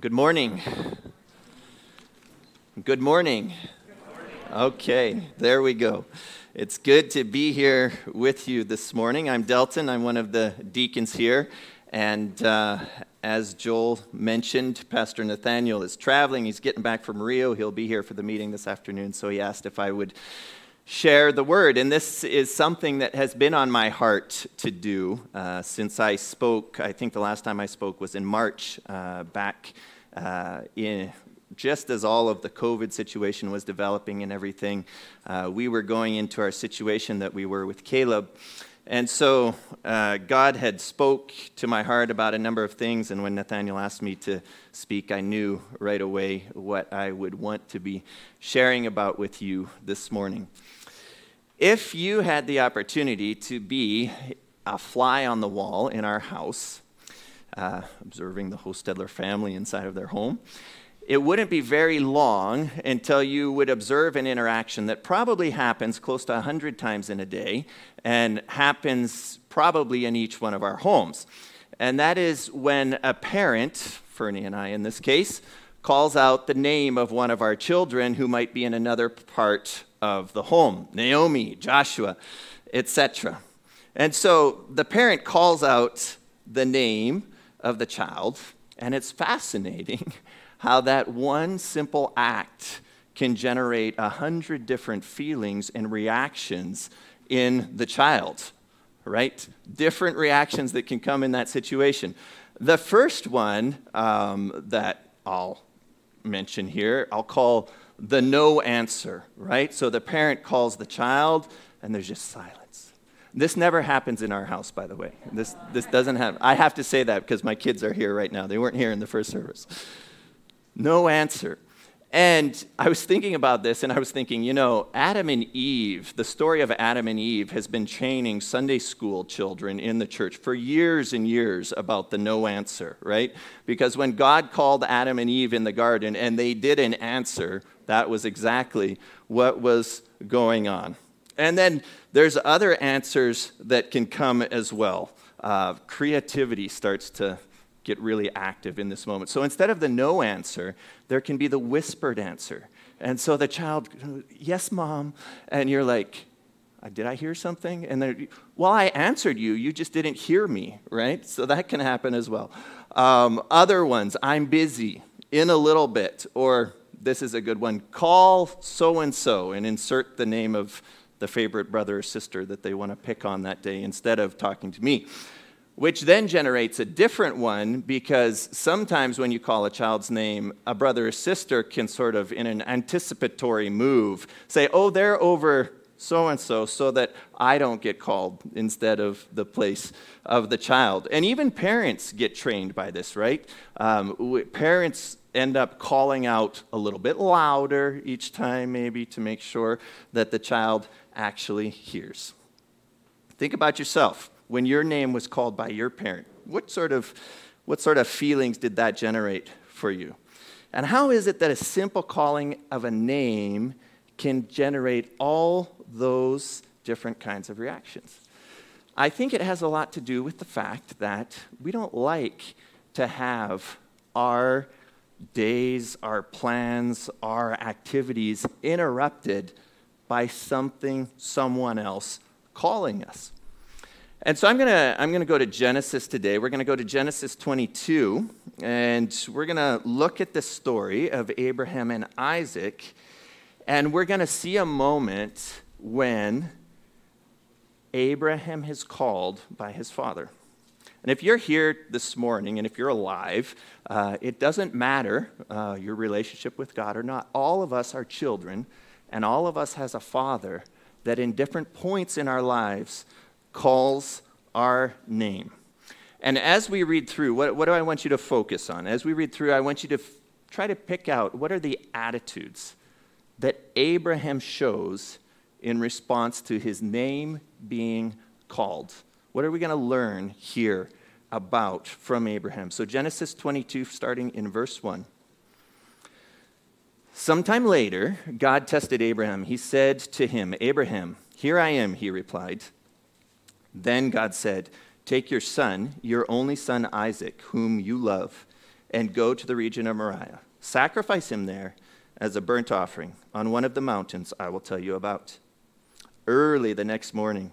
Good morning. Good morning. Okay, there we go. It's good to be here with you this morning. I'm Delton, I'm one of the deacons here. And uh, as Joel mentioned, Pastor Nathaniel is traveling. He's getting back from Rio. He'll be here for the meeting this afternoon. So he asked if I would share the word. And this is something that has been on my heart to do uh, since I spoke. I think the last time I spoke was in March, uh, back uh, in. Just as all of the COVID situation was developing and everything, uh, we were going into our situation that we were with Caleb. And so uh, God had spoke to my heart about a number of things, and when Nathaniel asked me to speak, I knew right away what I would want to be sharing about with you this morning. If you had the opportunity to be a fly on the wall in our house, uh, observing the Hostedler family inside of their home, it wouldn't be very long until you would observe an interaction that probably happens close to 100 times in a day and happens probably in each one of our homes. And that is when a parent, Fernie and I in this case, calls out the name of one of our children who might be in another part of the home Naomi, Joshua, etc. And so the parent calls out the name of the child, and it's fascinating how that one simple act can generate a hundred different feelings and reactions in the child, right? Different reactions that can come in that situation. The first one um, that I'll mention here, I'll call the no answer, right? So the parent calls the child, and there's just silence. This never happens in our house, by the way. This, this doesn't happen. I have to say that because my kids are here right now. They weren't here in the first service. No answer. And I was thinking about this, and I was thinking, you know, Adam and Eve, the story of Adam and Eve has been training Sunday school children in the church for years and years about the no answer, right? Because when God called Adam and Eve in the garden and they didn't answer, that was exactly what was going on. And then there's other answers that can come as well. Uh, creativity starts to get really active in this moment. So instead of the no answer, there can be the whispered answer. And so the child, yes, mom. And you're like, uh, did I hear something? And then, well, I answered you. You just didn't hear me, right? So that can happen as well. Um, other ones, I'm busy in a little bit. Or this is a good one call so and so and insert the name of the favorite brother or sister that they want to pick on that day instead of talking to me which then generates a different one because sometimes when you call a child's name, a brother or sister can sort of, in an anticipatory move, say, Oh, they're over so and so, so that I don't get called instead of the place of the child. And even parents get trained by this, right? Um, parents end up calling out a little bit louder each time, maybe, to make sure that the child actually hears. Think about yourself when your name was called by your parent? What sort of, what sort of feelings did that generate for you? And how is it that a simple calling of a name can generate all those different kinds of reactions? I think it has a lot to do with the fact that we don't like to have our days, our plans, our activities interrupted by something, someone else calling us. And so I'm going to I'm going to go to Genesis today. We're going to go to Genesis 22 and we're going to look at the story of Abraham and Isaac and we're going to see a moment when Abraham is called by his father. And if you're here this morning and if you're alive, uh, it doesn't matter uh, your relationship with God or not. All of us are children, and all of us has a father that in different points in our lives calls our name. And as we read through, what, what do I want you to focus on? As we read through, I want you to f- try to pick out what are the attitudes that Abraham shows in response to his name being called. What are we going to learn here about from Abraham? So, Genesis 22, starting in verse 1. Sometime later, God tested Abraham. He said to him, Abraham, here I am, he replied. Then God said, Take your son, your only son Isaac, whom you love, and go to the region of Moriah. Sacrifice him there as a burnt offering on one of the mountains I will tell you about. Early the next morning,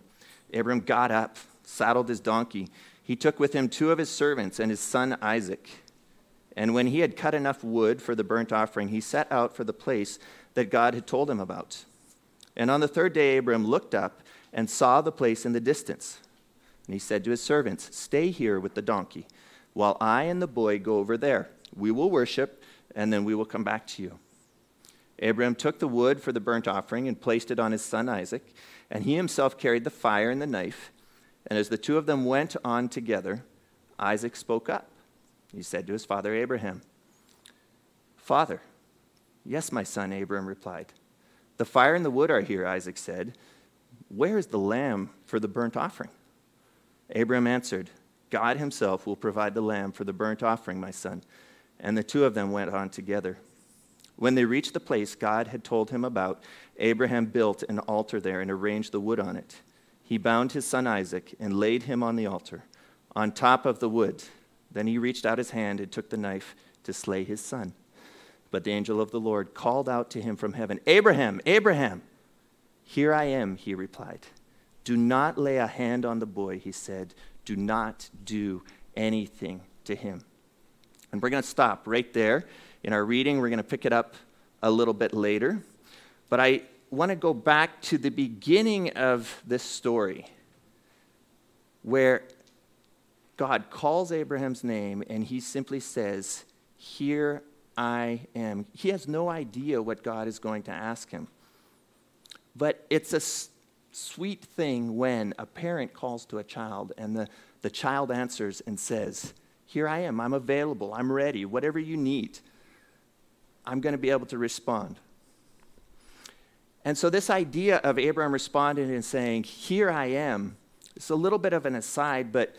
Abram got up, saddled his donkey. He took with him two of his servants and his son Isaac. And when he had cut enough wood for the burnt offering, he set out for the place that God had told him about. And on the third day, Abram looked up and saw the place in the distance. And he said to his servants, Stay here with the donkey, while I and the boy go over there. We will worship, and then we will come back to you. Abraham took the wood for the burnt offering and placed it on his son Isaac, and he himself carried the fire and the knife. And as the two of them went on together, Isaac spoke up. He said to his father Abraham, Father, yes, my son, Abraham replied. The fire and the wood are here, Isaac said. Where is the lamb for the burnt offering? Abraham answered, God himself will provide the lamb for the burnt offering, my son. And the two of them went on together. When they reached the place God had told him about, Abraham built an altar there and arranged the wood on it. He bound his son Isaac and laid him on the altar, on top of the wood. Then he reached out his hand and took the knife to slay his son. But the angel of the Lord called out to him from heaven, Abraham, Abraham! Here I am, he replied. Do not lay a hand on the boy, he said. Do not do anything to him. And we're going to stop right there in our reading. We're going to pick it up a little bit later. But I want to go back to the beginning of this story where God calls Abraham's name and he simply says, Here I am. He has no idea what God is going to ask him. But it's a sweet thing when a parent calls to a child and the, the child answers and says, Here I am. I'm available. I'm ready. Whatever you need. I'm going to be able to respond. And so, this idea of Abraham responding and saying, Here I am, it's a little bit of an aside, but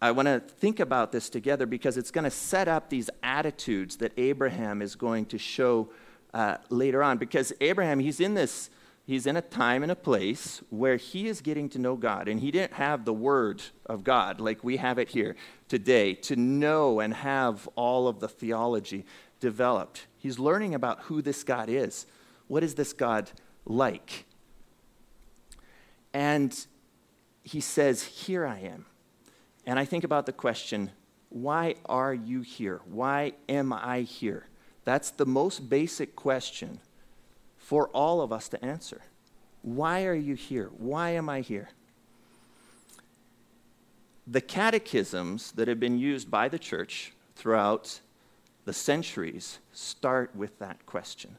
I want to think about this together because it's going to set up these attitudes that Abraham is going to show uh, later on. Because Abraham, he's in this, he's in a time and a place where he is getting to know God, and he didn't have the word of God like we have it here today to know and have all of the theology developed. He's learning about who this God is. What is this God like? And he says, Here I am. And I think about the question, why are you here? Why am I here? That's the most basic question for all of us to answer. Why are you here? Why am I here? The catechisms that have been used by the church throughout the centuries start with that question.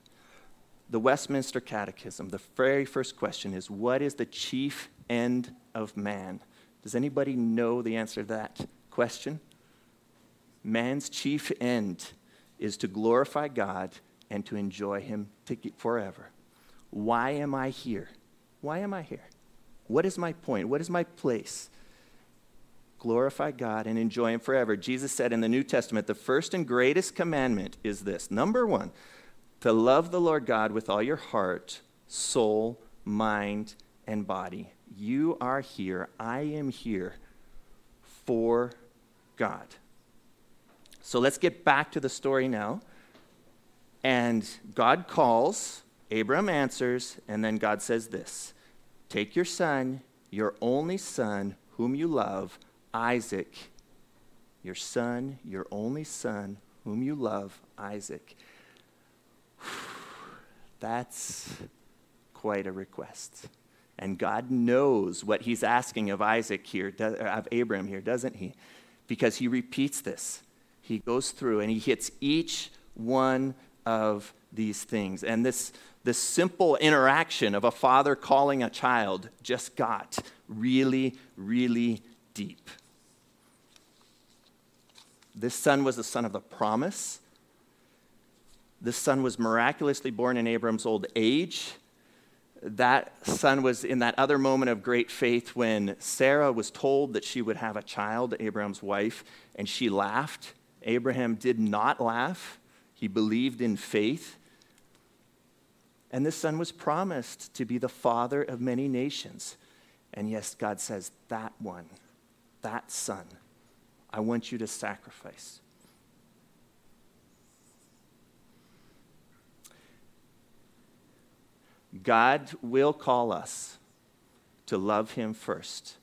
The Westminster Catechism, the very first question is What is the chief end of man? Does anybody know the answer to that question? Man's chief end is to glorify God and to enjoy Him forever. Why am I here? Why am I here? What is my point? What is my place? glorify God and enjoy Him forever. Jesus said in the New Testament, the first and greatest commandment is this number one, to love the Lord God with all your heart, soul, mind, and body. You are here. I am here for God. So let's get back to the story now. And God calls, Abram answers, and then God says this Take your son, your only son, whom you love, Isaac, your son, your only son, whom you love, Isaac. That's quite a request. And God knows what he's asking of Isaac here, of Abram here, doesn't he? Because he repeats this. He goes through and he hits each one of these things. And this, this simple interaction of a father calling a child just got really, really deep. This son was the son of the promise. This son was miraculously born in Abram's old age. That son was in that other moment of great faith when Sarah was told that she would have a child, Abraham's wife, and she laughed. Abraham did not laugh, he believed in faith. And this son was promised to be the father of many nations. And yes, God says, That one, that son, I want you to sacrifice. God will call us to love Him first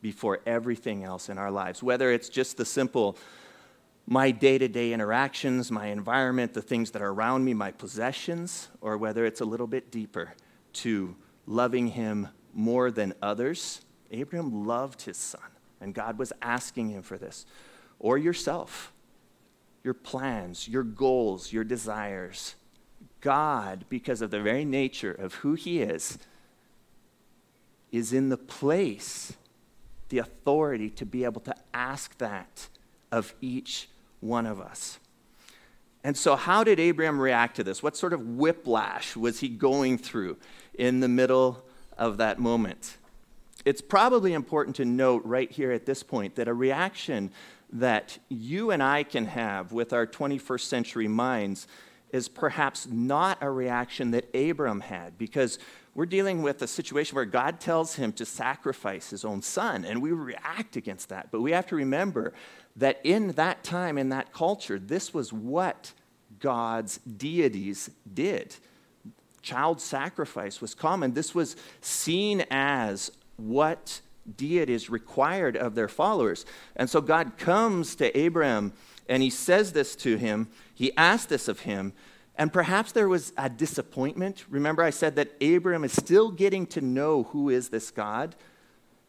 before everything else in our lives, whether it's just the simple my day to day interactions, my environment, the things that are around me, my possessions, or whether it's a little bit deeper to loving Him more than others. Abraham loved his son, and God was asking him for this. Or yourself, your plans, your goals, your desires. God, because of the very nature of who He is, is in the place, the authority to be able to ask that of each one of us. And so, how did Abraham react to this? What sort of whiplash was he going through in the middle of that moment? It's probably important to note right here at this point that a reaction that you and I can have with our 21st century minds is perhaps not a reaction that Abram had because we're dealing with a situation where God tells him to sacrifice his own son, and we react against that. But we have to remember that in that time, in that culture, this was what God's deities did. Child sacrifice was common. This was seen as what deities required of their followers. And so God comes to Abraham and he says this to him. He asked this of him. And perhaps there was a disappointment. Remember, I said that Abraham is still getting to know who is this God.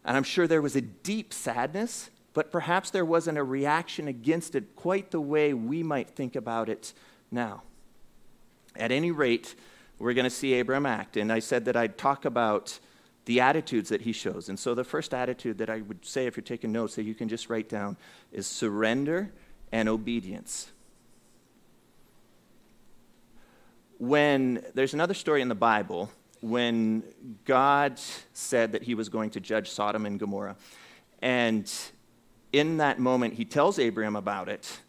And I'm sure there was a deep sadness, but perhaps there wasn't a reaction against it quite the way we might think about it now. At any rate, we're going to see Abram act. And I said that I'd talk about the attitudes that he shows. And so the first attitude that I would say, if you're taking notes, that you can just write down is surrender and obedience. When there's another story in the Bible when God said that he was going to judge Sodom and Gomorrah. And in that moment, he tells Abraham about it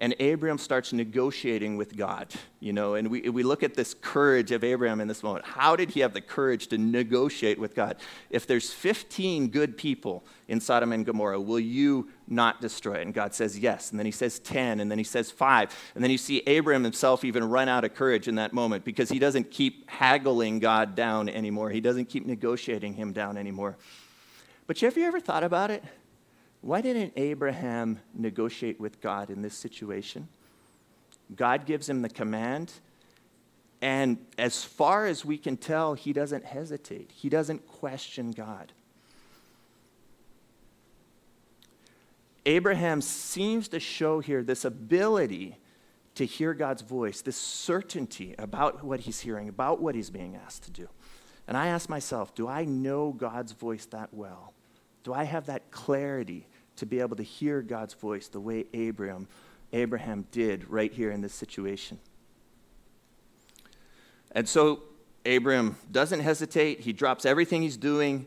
and Abraham starts negotiating with God, you know, and we, we look at this courage of Abraham in this moment. How did he have the courage to negotiate with God? If there's 15 good people in Sodom and Gomorrah, will you not destroy it? And God says yes. And then he says 10, and then he says 5. And then you see Abraham himself even run out of courage in that moment because he doesn't keep haggling God down anymore. He doesn't keep negotiating him down anymore. But have you ever thought about it? Why didn't Abraham negotiate with God in this situation? God gives him the command, and as far as we can tell, he doesn't hesitate, he doesn't question God. Abraham seems to show here this ability to hear God's voice, this certainty about what he's hearing, about what he's being asked to do. And I ask myself, do I know God's voice that well? Do I have that clarity to be able to hear God's voice the way Abraham, Abraham did right here in this situation? And so Abraham doesn't hesitate. He drops everything he's doing.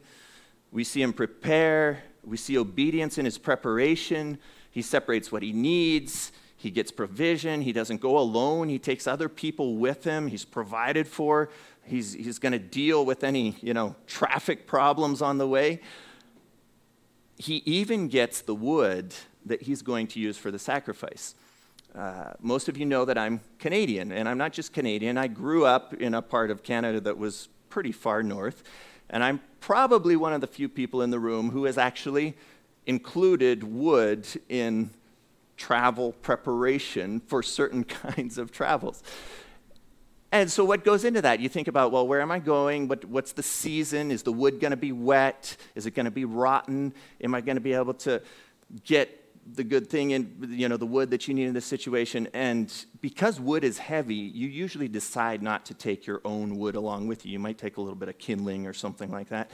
We see him prepare. We see obedience in his preparation. He separates what he needs. He gets provision. He doesn't go alone. He takes other people with him. He's provided for. He's, he's going to deal with any, you know, traffic problems on the way he even gets the wood that he's going to use for the sacrifice. Uh, most of you know that I'm Canadian, and I'm not just Canadian. I grew up in a part of Canada that was pretty far north, and I'm probably one of the few people in the room who has actually included wood in travel preparation for certain kinds of travels. And so, what goes into that? You think about, well, where am I going? What, what's the season? Is the wood going to be wet? Is it going to be rotten? Am I going to be able to get the good thing in, you know, the wood that you need in this situation? And because wood is heavy, you usually decide not to take your own wood along with you. You might take a little bit of kindling or something like that.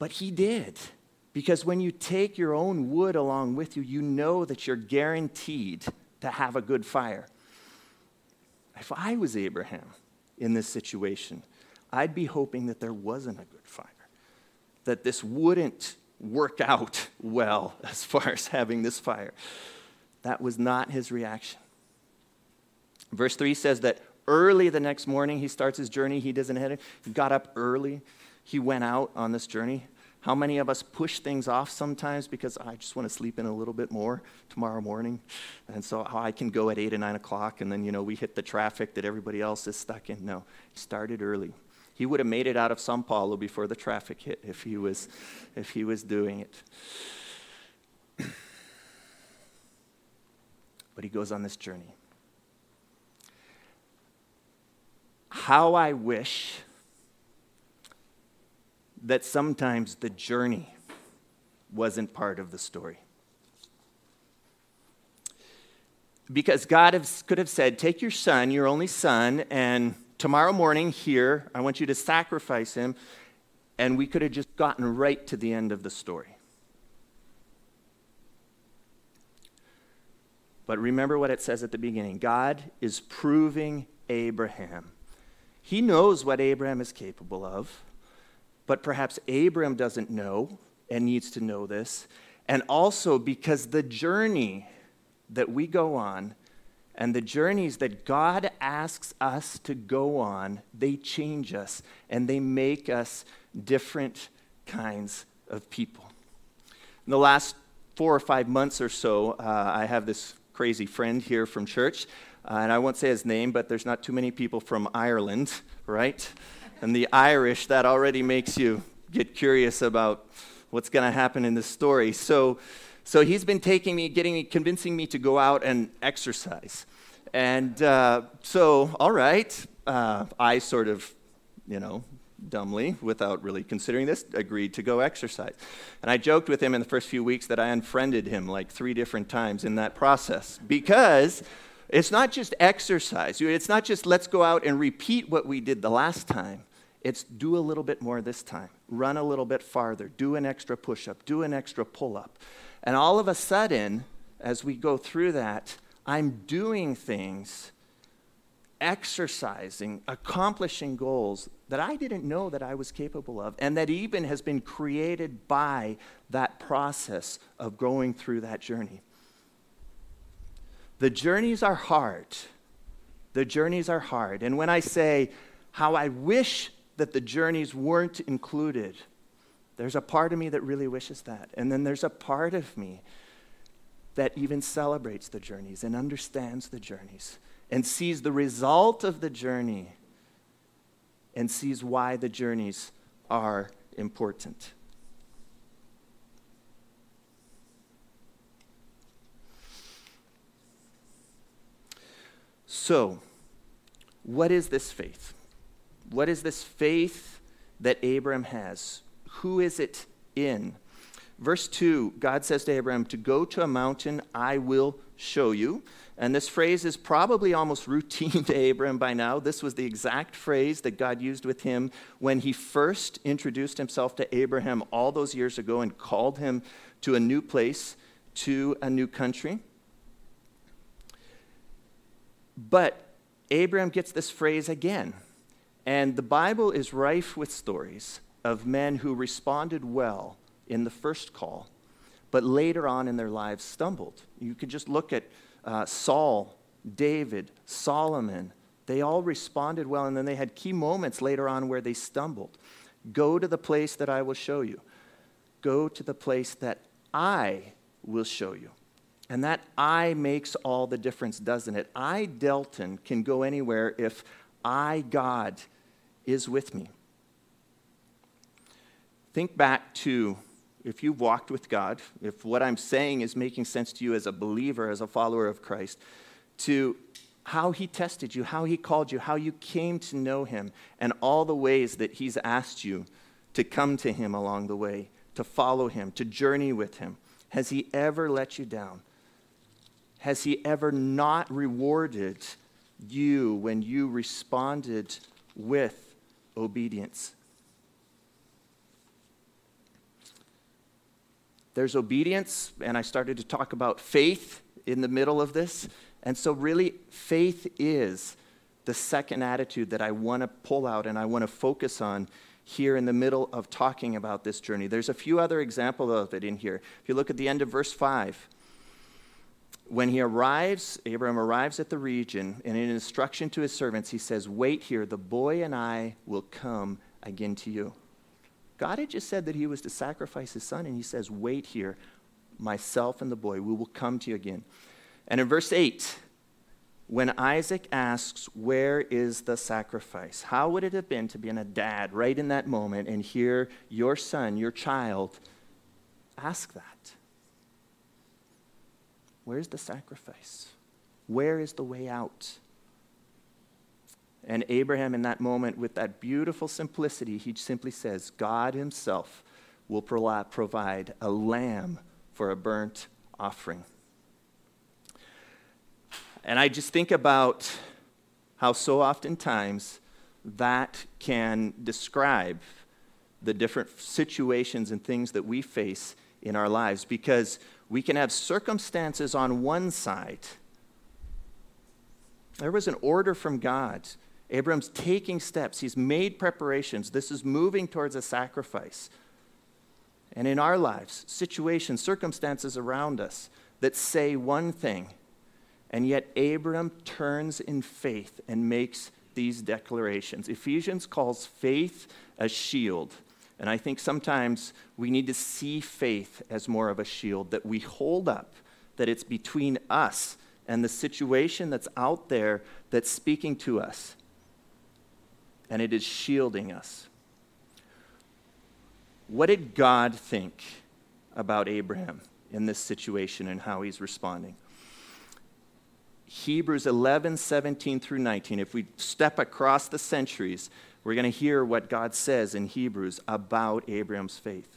But he did. Because when you take your own wood along with you, you know that you're guaranteed to have a good fire. If I was Abraham in this situation, I'd be hoping that there wasn't a good fire, that this wouldn't work out well as far as having this fire. That was not his reaction. Verse 3 says that early the next morning he starts his journey. He doesn't head, he got up early. He went out on this journey. How many of us push things off sometimes because I just want to sleep in a little bit more tomorrow morning? And so oh, I can go at 8 or 9 o'clock and then, you know, we hit the traffic that everybody else is stuck in. No, he started early. He would have made it out of Sao Paulo before the traffic hit if he was, if he was doing it. but he goes on this journey. How I wish that sometimes the journey wasn't part of the story. Because God have, could have said, Take your son, your only son, and tomorrow morning here, I want you to sacrifice him. And we could have just gotten right to the end of the story. But remember what it says at the beginning God is proving Abraham. He knows what Abraham is capable of. But perhaps Abram doesn't know and needs to know this. And also because the journey that we go on and the journeys that God asks us to go on, they change us and they make us different kinds of people. In the last four or five months or so, uh, I have this crazy friend here from church, uh, and I won't say his name, but there's not too many people from Ireland, right? And the Irish, that already makes you get curious about what's going to happen in this story. So, so he's been taking me, getting me, convincing me to go out and exercise. And uh, so, all right, uh, I sort of, you know, dumbly, without really considering this, agreed to go exercise. And I joked with him in the first few weeks that I unfriended him like three different times in that process because it's not just exercise. It's not just let's go out and repeat what we did the last time. It's do a little bit more this time, run a little bit farther, do an extra push up, do an extra pull up. And all of a sudden, as we go through that, I'm doing things, exercising, accomplishing goals that I didn't know that I was capable of, and that even has been created by that process of going through that journey. The journeys are hard. The journeys are hard. And when I say how I wish that the journeys weren't included. There's a part of me that really wishes that. And then there's a part of me that even celebrates the journeys and understands the journeys and sees the result of the journey and sees why the journeys are important. So, what is this faith? What is this faith that Abram has? Who is it in? Verse 2, God says to Abram, To go to a mountain I will show you. And this phrase is probably almost routine to Abram by now. This was the exact phrase that God used with him when he first introduced himself to Abraham all those years ago and called him to a new place, to a new country. But Abraham gets this phrase again and the Bible is rife with stories of men who responded well in the first call, but later on in their lives stumbled. You could just look at uh, Saul, David, Solomon. They all responded well, and then they had key moments later on where they stumbled. Go to the place that I will show you. Go to the place that I will show you. And that I makes all the difference, doesn't it? I, Delton, can go anywhere if I, God, is with me. Think back to if you've walked with God, if what I'm saying is making sense to you as a believer, as a follower of Christ, to how he tested you, how he called you, how you came to know him, and all the ways that he's asked you to come to him along the way, to follow him, to journey with him. Has he ever let you down? Has he ever not rewarded you when you responded with obedience. There's obedience, and I started to talk about faith in the middle of this. And so, really, faith is the second attitude that I want to pull out and I want to focus on here in the middle of talking about this journey. There's a few other examples of it in here. If you look at the end of verse 5, when he arrives, Abraham arrives at the region, and in instruction to his servants, he says, Wait here, the boy and I will come again to you. God had just said that he was to sacrifice his son, and he says, Wait here, myself and the boy, we will come to you again. And in verse 8, when Isaac asks, Where is the sacrifice? How would it have been to be in a dad right in that moment and hear your son, your child, ask that? Where's the sacrifice? Where is the way out? And Abraham, in that moment, with that beautiful simplicity, he simply says, God Himself will provide a lamb for a burnt offering. And I just think about how so oftentimes that can describe the different situations and things that we face in our lives because we can have circumstances on one side. There was an order from God Abram's taking steps, he's made preparations. This is moving towards a sacrifice. And in our lives, situations, circumstances around us that say one thing, and yet Abram turns in faith and makes these declarations. Ephesians calls faith a shield. And I think sometimes we need to see faith as more of a shield that we hold up, that it's between us and the situation that's out there that's speaking to us and it is shielding us. What did God think about Abraham in this situation and how he's responding? Hebrews 11, 17 through 19. If we step across the centuries, we're going to hear what God says in Hebrews about Abraham's faith.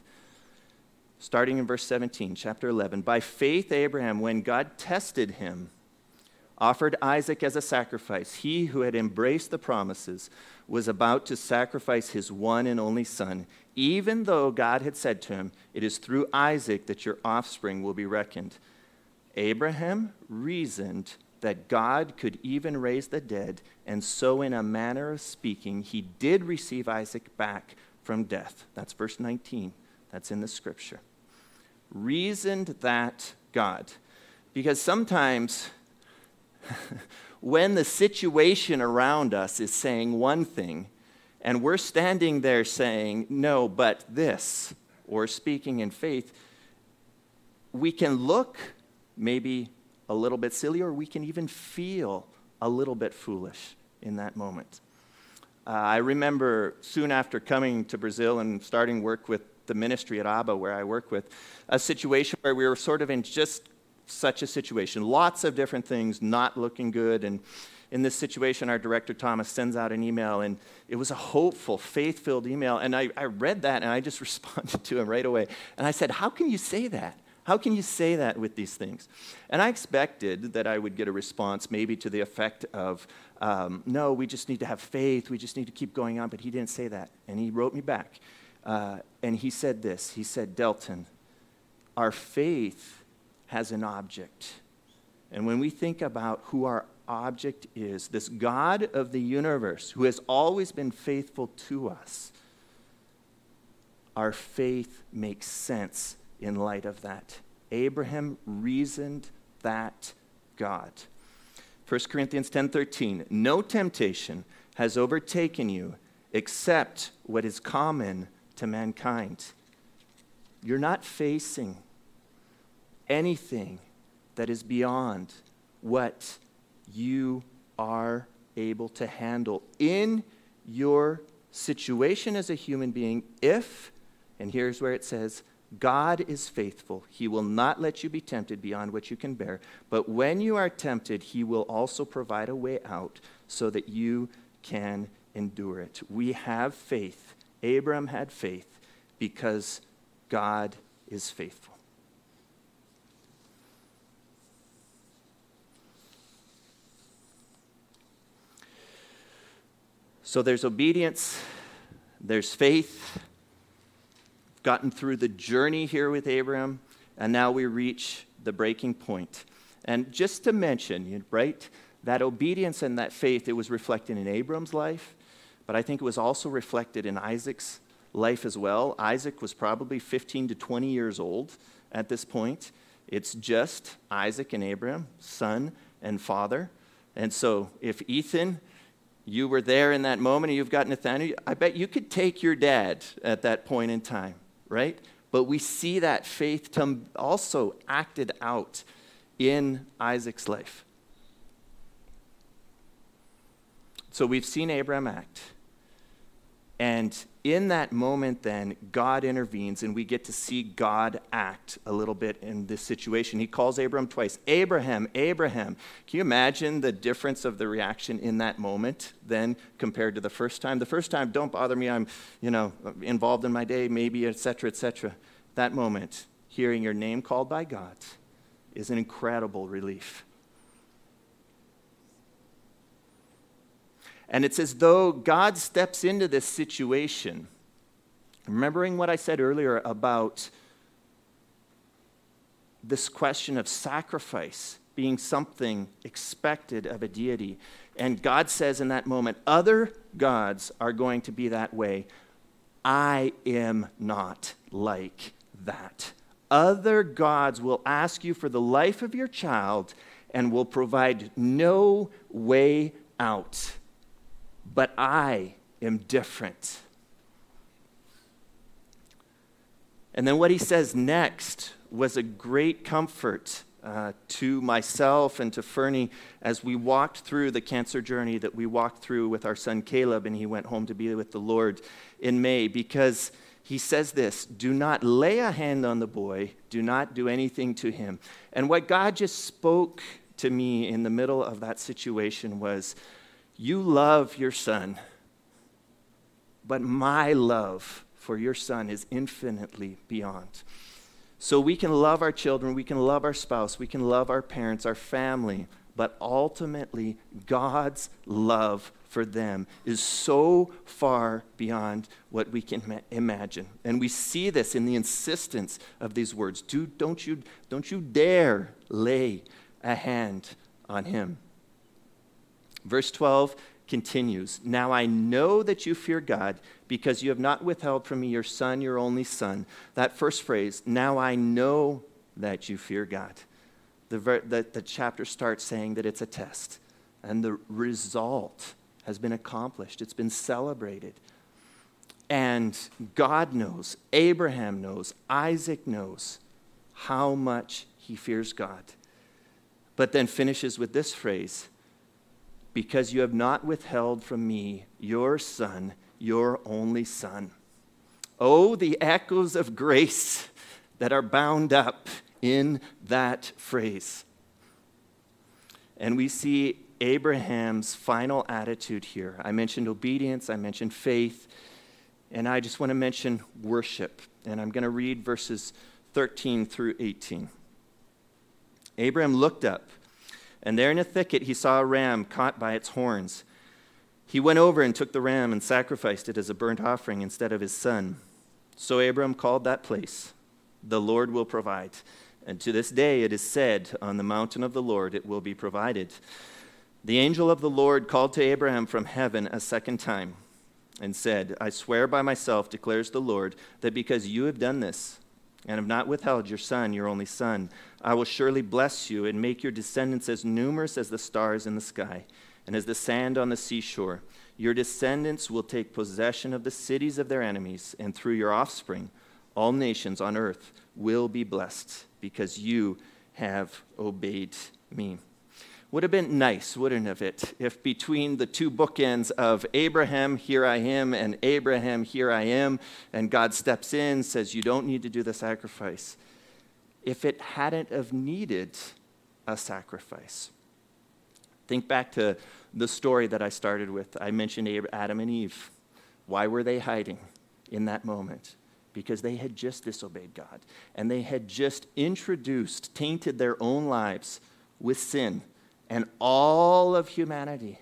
Starting in verse 17, chapter 11. By faith, Abraham, when God tested him, offered Isaac as a sacrifice. He who had embraced the promises was about to sacrifice his one and only son, even though God had said to him, It is through Isaac that your offspring will be reckoned. Abraham reasoned that God could even raise the dead, and so, in a manner of speaking, he did receive Isaac back from death. That's verse 19. That's in the scripture. Reasoned that God. Because sometimes when the situation around us is saying one thing, and we're standing there saying, no, but this, or speaking in faith, we can look maybe a little bit silly, or we can even feel a little bit foolish in that moment. Uh, I remember soon after coming to Brazil and starting work with the ministry at ABA, where I work with, a situation where we were sort of in just such a situation. Lots of different things not looking good. And in this situation, our director, Thomas, sends out an email, and it was a hopeful, faith filled email. And I, I read that, and I just responded to him right away. And I said, How can you say that? How can you say that with these things? And I expected that I would get a response, maybe to the effect of, um, No, we just need to have faith. We just need to keep going on. But he didn't say that. And he wrote me back. Uh, and he said this He said, Delton, our faith has an object. And when we think about who our object is, this God of the universe who has always been faithful to us, our faith makes sense in light of that. Abraham reasoned that God. 1 Corinthians 10:13 No temptation has overtaken you except what is common to mankind. You're not facing anything that is beyond what you are able to handle in your situation as a human being if, and here's where it says, God is faithful. He will not let you be tempted beyond what you can bear. But when you are tempted, He will also provide a way out so that you can endure it. We have faith. Abram had faith because God is faithful. So there's obedience, there's faith, gotten through the journey here with Abraham, and now we reach the breaking point. And just to mention, right, that obedience and that faith, it was reflected in Abram's life, but I think it was also reflected in Isaac's life as well. Isaac was probably 15 to 20 years old at this point. It's just Isaac and Abraham, son and father. And so if Ethan you were there in that moment and you've got Nathaniel, I bet you could take your dad at that point in time, right? But we see that faith also acted out in Isaac's life. So we've seen Abraham act. And in that moment, then, God intervenes, and we get to see God act a little bit in this situation. He calls Abraham twice Abraham, Abraham. Can you imagine the difference of the reaction in that moment then compared to the first time? The first time, don't bother me, I'm, you know, involved in my day, maybe, etc., etc. That moment, hearing your name called by God, is an incredible relief. And it's as though God steps into this situation, remembering what I said earlier about this question of sacrifice being something expected of a deity. And God says in that moment, other gods are going to be that way. I am not like that. Other gods will ask you for the life of your child and will provide no way out but I am different. And then what he says next was a great comfort uh, to myself and to Fernie as we walked through the cancer journey that we walked through with our son Caleb, and he went home to be with the Lord in May, because he says this do not lay a hand on the boy, do not do anything to him. And what God just spoke to me in the middle of that situation was you love your son, but my love for your son is infinitely beyond. So we can love our children, we can love our spouse, we can love our parents, our family, but ultimately, God's love for them is so far beyond what we can ma- imagine. And we see this in the insistence of these words. Do, don't, you, don't you dare lay a hand on him. Verse 12 continues Now I know that you fear God because you have not withheld from me your son, your only son. That first phrase, now I know that you fear God. The, the, the chapter starts saying that it's a test, and the result has been accomplished, it's been celebrated. And God knows, Abraham knows, Isaac knows how much he fears God. But then finishes with this phrase because you have not withheld from me your son, your only son. Oh, the echoes of grace that are bound up in that phrase. And we see Abraham's final attitude here. I mentioned obedience, I mentioned faith, and I just want to mention worship. And I'm going to read verses 13 through 18. Abraham looked up and there in a thicket he saw a ram caught by its horns. He went over and took the ram and sacrificed it as a burnt offering instead of his son. So Abram called that place, The Lord will provide. And to this day it is said, On the mountain of the Lord it will be provided. The angel of the Lord called to Abraham from heaven a second time and said, I swear by myself, declares the Lord, that because you have done this, and have not withheld your son, your only son. I will surely bless you and make your descendants as numerous as the stars in the sky and as the sand on the seashore. Your descendants will take possession of the cities of their enemies, and through your offspring, all nations on earth will be blessed because you have obeyed me. Would have been nice, wouldn't have it, if between the two bookends of Abraham, here I am, and Abraham, here I am, and God steps in, says, You don't need to do the sacrifice, if it hadn't have needed a sacrifice. Think back to the story that I started with. I mentioned Adam and Eve. Why were they hiding in that moment? Because they had just disobeyed God, and they had just introduced, tainted their own lives with sin and all of humanity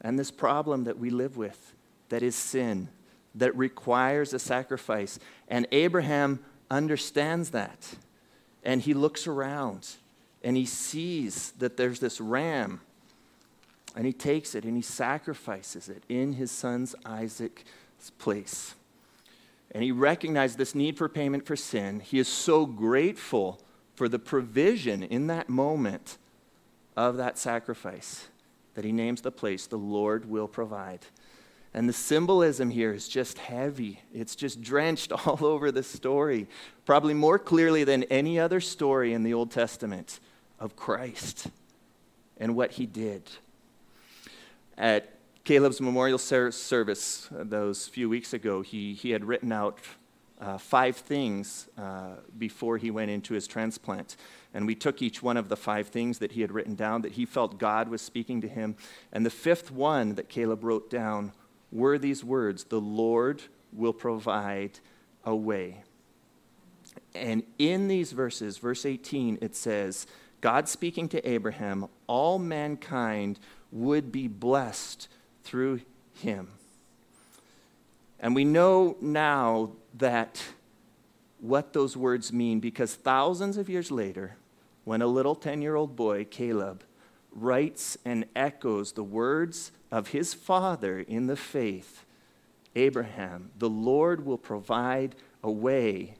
and this problem that we live with that is sin, that requires a sacrifice. And Abraham understands that. And he looks around and he sees that there's this ram. And he takes it and he sacrifices it in his son's Isaac's place. And he recognized this need for payment for sin. He is so grateful for the provision in that moment of that sacrifice. that he names the place, the Lord will provide. And the symbolism here is just heavy. It's just drenched all over the story, probably more clearly than any other story in the Old Testament of Christ and what he did. At Caleb's memorial service uh, those few weeks ago, he, he had written out uh, five things uh, before he went into his transplant. And we took each one of the five things that he had written down that he felt God was speaking to him. And the fifth one that Caleb wrote down were these words The Lord will provide a way. And in these verses, verse 18, it says, God speaking to Abraham, all mankind would be blessed through him. And we know now that what those words mean because thousands of years later, when a little 10 year old boy, Caleb, writes and echoes the words of his father in the faith, Abraham, the Lord will provide a way.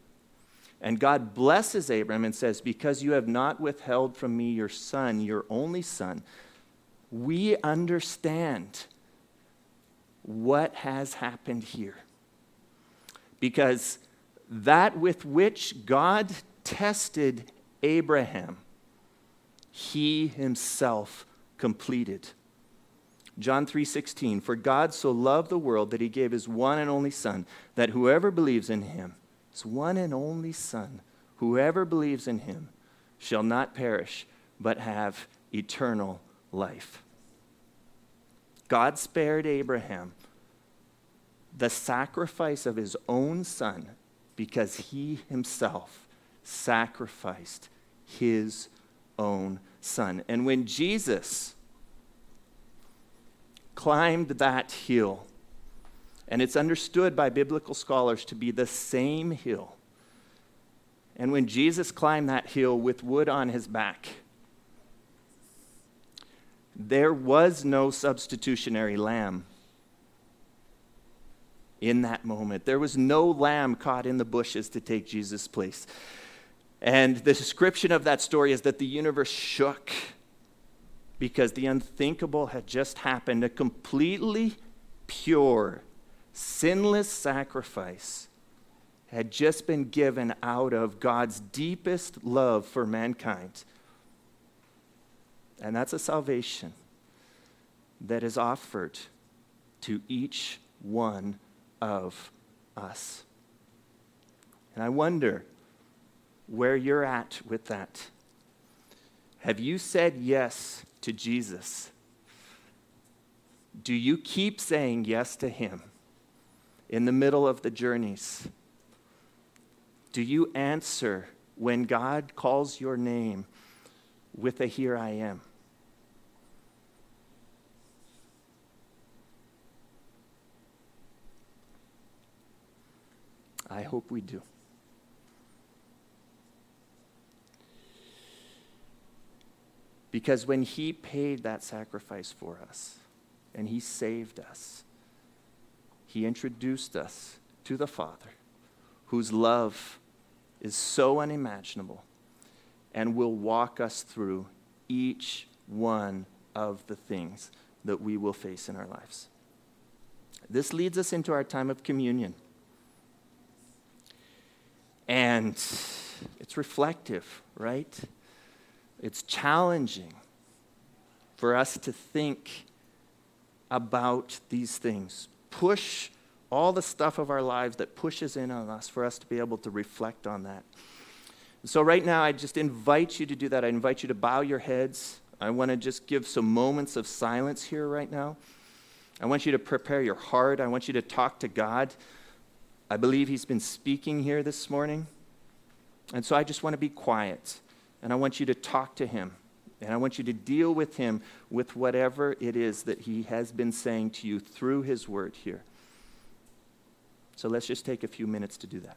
And God blesses Abraham and says, Because you have not withheld from me your son, your only son, we understand what has happened here. Because that with which God tested Abraham, he himself completed. John 3:16 For God so loved the world that he gave his one and only son that whoever believes in him his one and only son whoever believes in him shall not perish but have eternal life. God spared Abraham the sacrifice of his own son because he himself sacrificed his own son. And when Jesus climbed that hill, and it's understood by biblical scholars to be the same hill. And when Jesus climbed that hill with wood on his back, there was no substitutionary lamb in that moment. There was no lamb caught in the bushes to take Jesus' place. And the description of that story is that the universe shook because the unthinkable had just happened. A completely pure, sinless sacrifice had just been given out of God's deepest love for mankind. And that's a salvation that is offered to each one of us. And I wonder where you're at with that. Have you said yes to Jesus? Do you keep saying yes to Him in the middle of the journeys? Do you answer when God calls your name with a Here I am? I hope we do. Because when He paid that sacrifice for us and He saved us, He introduced us to the Father, whose love is so unimaginable and will walk us through each one of the things that we will face in our lives. This leads us into our time of communion. And it's reflective, right? It's challenging for us to think about these things. Push all the stuff of our lives that pushes in on us for us to be able to reflect on that. So, right now, I just invite you to do that. I invite you to bow your heads. I want to just give some moments of silence here right now. I want you to prepare your heart. I want you to talk to God. I believe he's been speaking here this morning. And so I just want to be quiet. And I want you to talk to him. And I want you to deal with him with whatever it is that he has been saying to you through his word here. So let's just take a few minutes to do that.